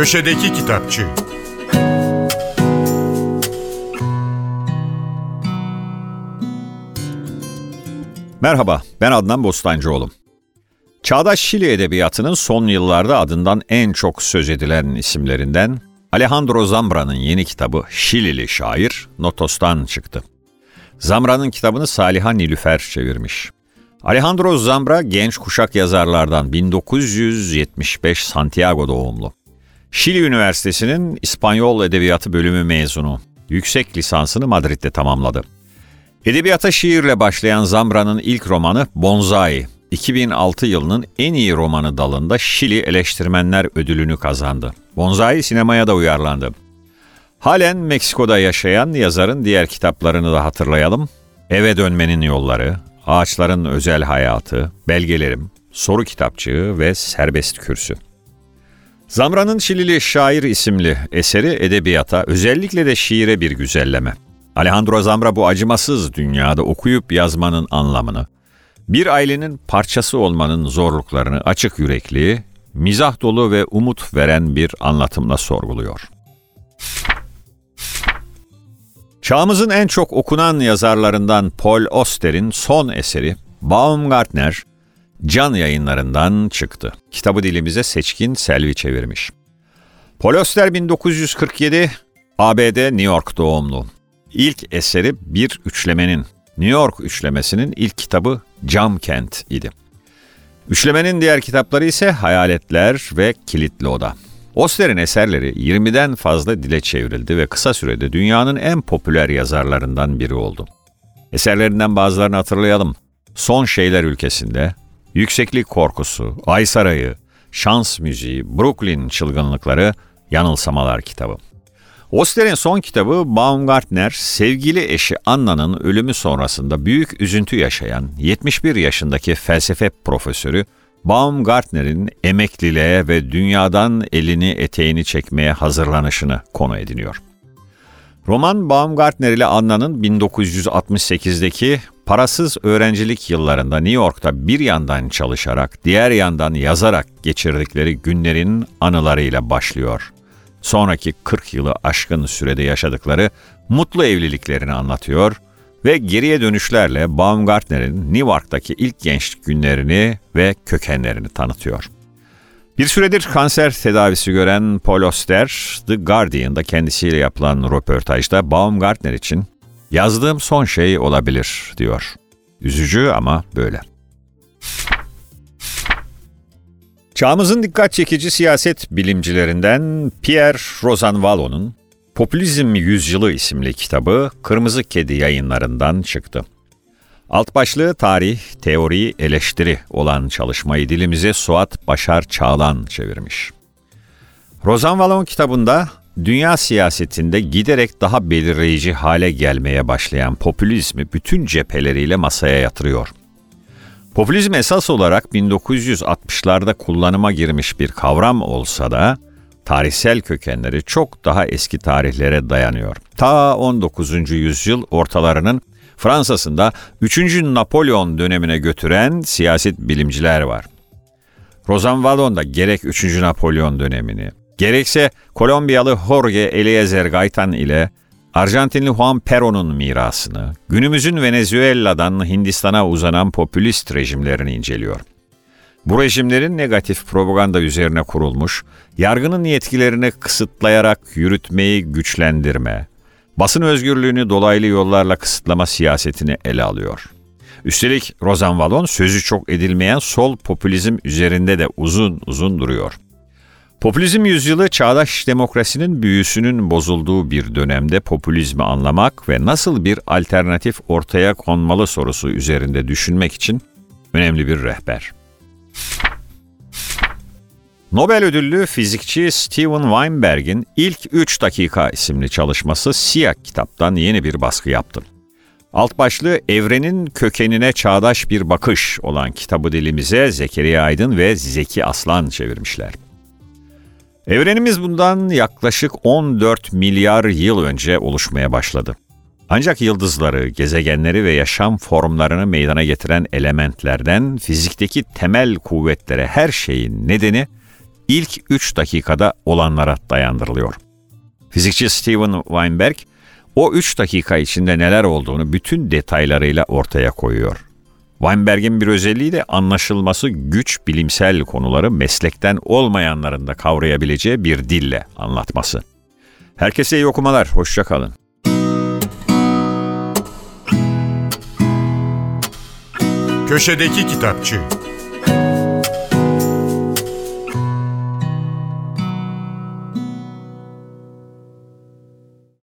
Köşedeki Kitapçı Merhaba, ben Adnan Bostancıoğlu. Çağdaş Şili edebiyatının son yıllarda adından en çok söz edilen isimlerinden Alejandro Zambra'nın yeni kitabı Şilili Şair Notos'tan çıktı. Zambra'nın kitabını Saliha Nilüfer çevirmiş. Alejandro Zambra genç kuşak yazarlardan 1975 Santiago doğumlu. Şili Üniversitesi'nin İspanyol Edebiyatı bölümü mezunu. Yüksek lisansını Madrid'de tamamladı. Edebiyata şiirle başlayan Zambra'nın ilk romanı Bonsai, 2006 yılının en iyi romanı dalında Şili Eleştirmenler Ödülünü kazandı. Bonsai sinemaya da uyarlandı. Halen Meksiko'da yaşayan yazarın diğer kitaplarını da hatırlayalım. Eve Dönmenin Yolları, Ağaçların Özel Hayatı, Belgelerim, Soru Kitapçığı ve Serbest Kürsü. Zamra'nın Şilili Şair isimli eseri edebiyata, özellikle de şiire bir güzelleme. Alejandro Zamra bu acımasız dünyada okuyup yazmanın anlamını, bir ailenin parçası olmanın zorluklarını açık yürekli, mizah dolu ve umut veren bir anlatımla sorguluyor. Çağımızın en çok okunan yazarlarından Paul Auster'in son eseri Baumgartner, Can yayınlarından çıktı. Kitabı dilimize Seçkin Selvi çevirmiş. Paul Auster 1947, ABD New York doğumlu. İlk eseri bir üçlemenin, New York üçlemesinin ilk kitabı Cam Kent idi. Üçlemenin diğer kitapları ise Hayaletler ve Kilitli Oda. Oster'in eserleri 20'den fazla dile çevrildi ve kısa sürede dünyanın en popüler yazarlarından biri oldu. Eserlerinden bazılarını hatırlayalım. Son Şeyler Ülkesinde, Yükseklik Korkusu, Ay Sarayı, Şans Müziği, Brooklyn Çılgınlıkları, Yanılsamalar kitabı. Oster'in son kitabı Baumgartner, sevgili eşi Anna'nın ölümü sonrasında büyük üzüntü yaşayan 71 yaşındaki felsefe profesörü Baumgartner'in emekliliğe ve dünyadan elini eteğini çekmeye hazırlanışını konu ediniyor. Roman Baumgartner ile Anna'nın 1968'deki parasız öğrencilik yıllarında New York'ta bir yandan çalışarak, diğer yandan yazarak geçirdikleri günlerin anılarıyla başlıyor. Sonraki 40 yılı aşkın sürede yaşadıkları mutlu evliliklerini anlatıyor ve geriye dönüşlerle Baumgartner'in New York'taki ilk gençlik günlerini ve kökenlerini tanıtıyor. Bir süredir kanser tedavisi gören Paul Auster, The Guardian'da kendisiyle yapılan röportajda Baumgartner için yazdığım son şey olabilir diyor. Üzücü ama böyle. Çağımızın dikkat çekici siyaset bilimcilerinden Pierre Rosanvallo'nun Popülizm Yüzyılı isimli kitabı Kırmızı Kedi yayınlarından çıktı. Alt başlığı tarih, teori, eleştiri olan çalışmayı dilimize Suat Başar Çağlan çevirmiş. Rosanvallon kitabında dünya siyasetinde giderek daha belirleyici hale gelmeye başlayan popülizmi bütün cepheleriyle masaya yatırıyor. Popülizm esas olarak 1960'larda kullanıma girmiş bir kavram olsa da tarihsel kökenleri çok daha eski tarihlere dayanıyor. Ta 19. yüzyıl ortalarının Fransa'sında 3. Napolyon dönemine götüren siyaset bilimciler var. Rosanvallon'da gerek 3. Napolyon dönemini, gerekse Kolombiyalı Jorge Eliezer Gaitan ile Arjantinli Juan Perón'un mirasını, günümüzün Venezuela'dan Hindistan'a uzanan popülist rejimlerini inceliyor. Bu rejimlerin negatif propaganda üzerine kurulmuş, yargının yetkilerini kısıtlayarak yürütmeyi güçlendirme, basın özgürlüğünü dolaylı yollarla kısıtlama siyasetini ele alıyor. Üstelik Rosanvallon sözü çok edilmeyen sol popülizm üzerinde de uzun uzun duruyor. Popülizm yüzyılı çağdaş demokrasinin büyüsünün bozulduğu bir dönemde popülizmi anlamak ve nasıl bir alternatif ortaya konmalı sorusu üzerinde düşünmek için önemli bir rehber. Nobel ödüllü fizikçi Steven Weinberg'in ilk 3 dakika isimli çalışması Siyah kitaptan yeni bir baskı yaptı. Alt başlığı Evrenin Kökenine Çağdaş Bir Bakış olan kitabı dilimize Zekeriya Aydın ve Zeki Aslan çevirmişler. Evrenimiz bundan yaklaşık 14 milyar yıl önce oluşmaya başladı. Ancak yıldızları, gezegenleri ve yaşam formlarını meydana getiren elementlerden fizikteki temel kuvvetlere her şeyin nedeni ilk 3 dakikada olanlara dayandırılıyor. Fizikçi Steven Weinberg o 3 dakika içinde neler olduğunu bütün detaylarıyla ortaya koyuyor. Weinberg'in bir özelliği de anlaşılması güç bilimsel konuları meslekten olmayanların da kavrayabileceği bir dille anlatması. Herkese iyi okumalar, hoşça kalın. Köşedeki Kitapçı